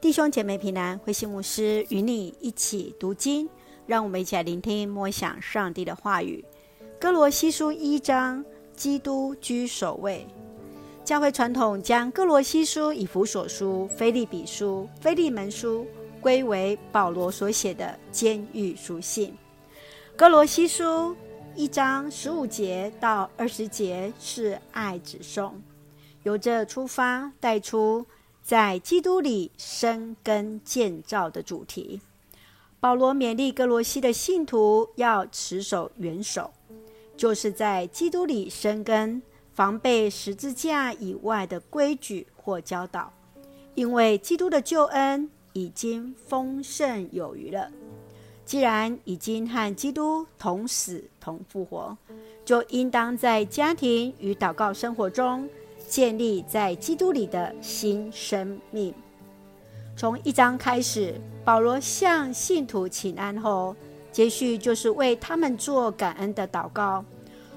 弟兄姐妹平安，慧馨牧师与你一起读经，让我们一起来聆听默想上帝的话语。哥罗西书一章，基督居首位。教会传统将哥罗西书、以弗所书、腓利比书、腓利门书归为保罗所写的监狱书信。哥罗西书一章十五节到二十节是爱子颂，由这出发带出。在基督里生根建造的主题，保罗勉励歌罗西的信徒要持守元首，就是在基督里生根，防备十字架以外的规矩或教导，因为基督的救恩已经丰盛有余了。既然已经和基督同死同复活，就应当在家庭与祷告生活中。建立在基督里的新生命。从一章开始，保罗向信徒请安后，接续就是为他们做感恩的祷告。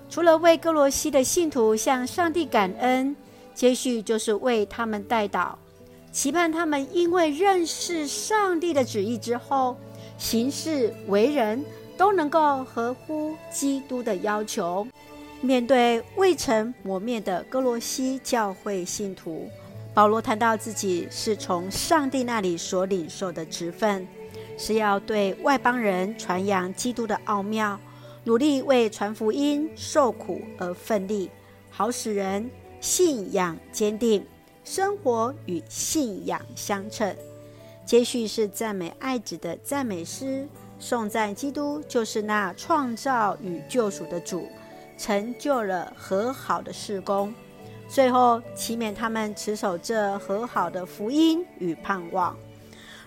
除了为歌罗西的信徒向上帝感恩，接续就是为他们代祷，期盼他们因为认识上帝的旨意之后，行事为人都能够合乎基督的要求。面对未曾磨灭的歌罗西教会信徒，保罗谈到自己是从上帝那里所领受的职分，是要对外邦人传扬基督的奥妙，努力为传福音受苦而奋力，好使人信仰坚定，生活与信仰相称。接续是赞美爱子的赞美诗，颂赞基督就是那创造与救赎的主。成就了和好的事工，最后祈勉他们持守这和好的福音与盼望。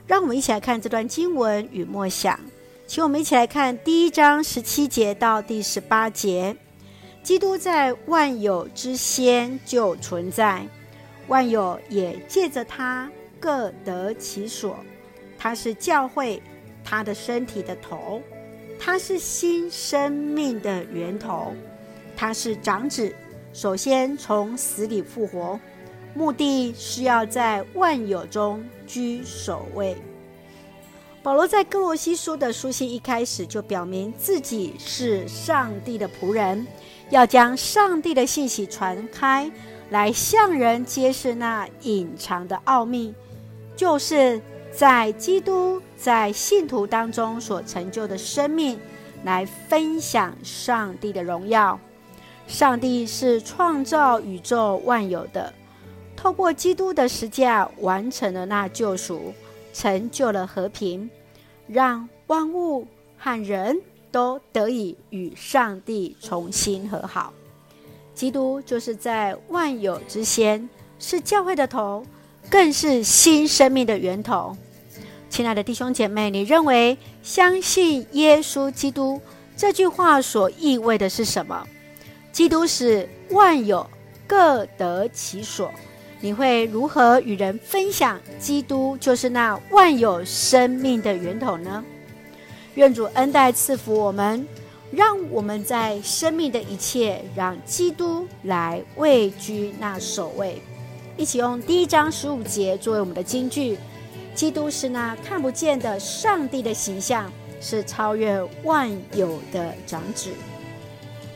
让我们一起来看这段经文与默想，请我们一起来看第一章十七节到第十八节。基督在万有之先就存在，万有也借着他各得其所。他是教会，他的身体的头，他是新生命的源头。他是长子，首先从死里复活，目的是要在万有中居首位。保罗在哥罗西书的书信一开始就表明自己是上帝的仆人，要将上帝的信息传开，来向人揭示那隐藏的奥秘，就是在基督在信徒当中所成就的生命，来分享上帝的荣耀。上帝是创造宇宙万有的，透过基督的十架完成了那救赎，成就了和平，让万物和人都得以与上帝重新和好。基督就是在万有之先，是教会的头，更是新生命的源头。亲爱的弟兄姐妹，你认为相信耶稣基督这句话所意味的是什么？基督使万有各得其所，你会如何与人分享基督就是那万有生命的源头呢？愿主恩待赐福我们，让我们在生命的一切让基督来位居那首位。一起用第一章十五节作为我们的金句：基督是那看不见的上帝的形象，是超越万有的长子。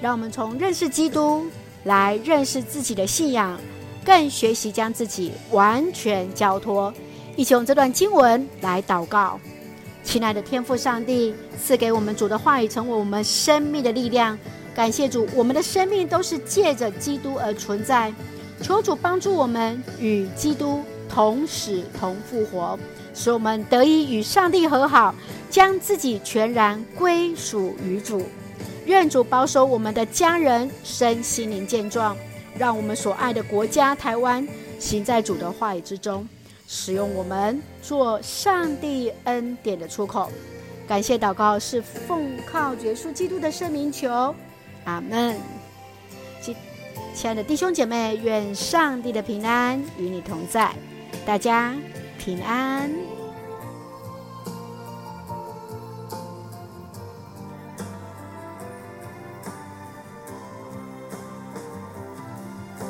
让我们从认识基督来认识自己的信仰，更学习将自己完全交托。一起用这段经文来祷告，亲爱的天父上帝，赐给我们主的话语，成为我们生命的力量。感谢主，我们的生命都是借着基督而存在。求主帮助我们与基督同死同复活，使我们得以与上帝和好，将自己全然归属于主。愿主保守我们的家人身心灵健壮，让我们所爱的国家台湾行在主的话语之中，使用我们做上帝恩典的出口。感谢祷告是奉靠耶稣基督的圣名求，阿门。亲亲爱的弟兄姐妹，愿上帝的平安与你同在，大家平安。